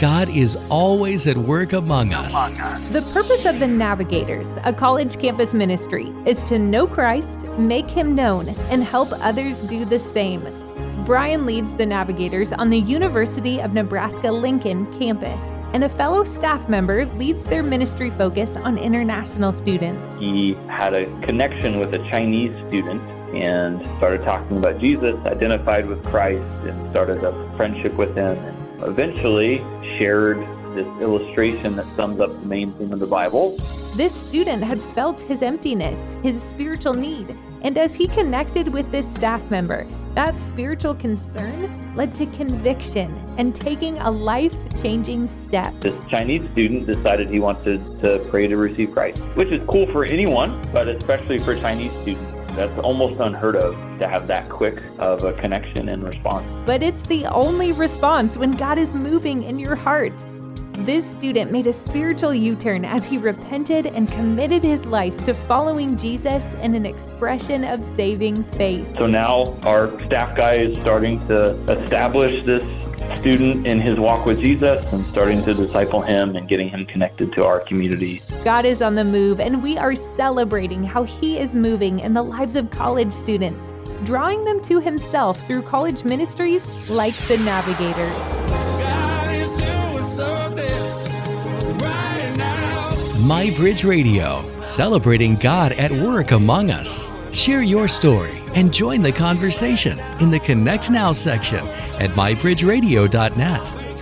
God is always at work among us. The purpose of the Navigators, a college campus ministry, is to know Christ, make him known, and help others do the same. Brian leads the Navigators on the University of Nebraska Lincoln campus, and a fellow staff member leads their ministry focus on international students. He had a connection with a Chinese student and started talking about Jesus, identified with Christ, and started a friendship with him, and eventually shared this illustration that sums up the main theme of the Bible. This student had felt his emptiness, his spiritual need, and as he connected with this staff member, that spiritual concern led to conviction and taking a life changing step. This Chinese student decided he wanted to pray to receive Christ, which is cool for anyone, but especially for Chinese students. That's almost unheard of to have that quick of a connection and response. But it's the only response when God is moving in your heart. This student made a spiritual U turn as he repented and committed his life to following Jesus in an expression of saving faith. So now our staff guy is starting to establish this student in his walk with Jesus and starting to disciple him and getting him connected to our community. God is on the move, and we are celebrating how He is moving in the lives of college students, drawing them to Himself through college ministries like the Navigators. My Bridge Radio, celebrating God at work among us. Share your story and join the conversation in the Connect Now section at mybridgeradio.net.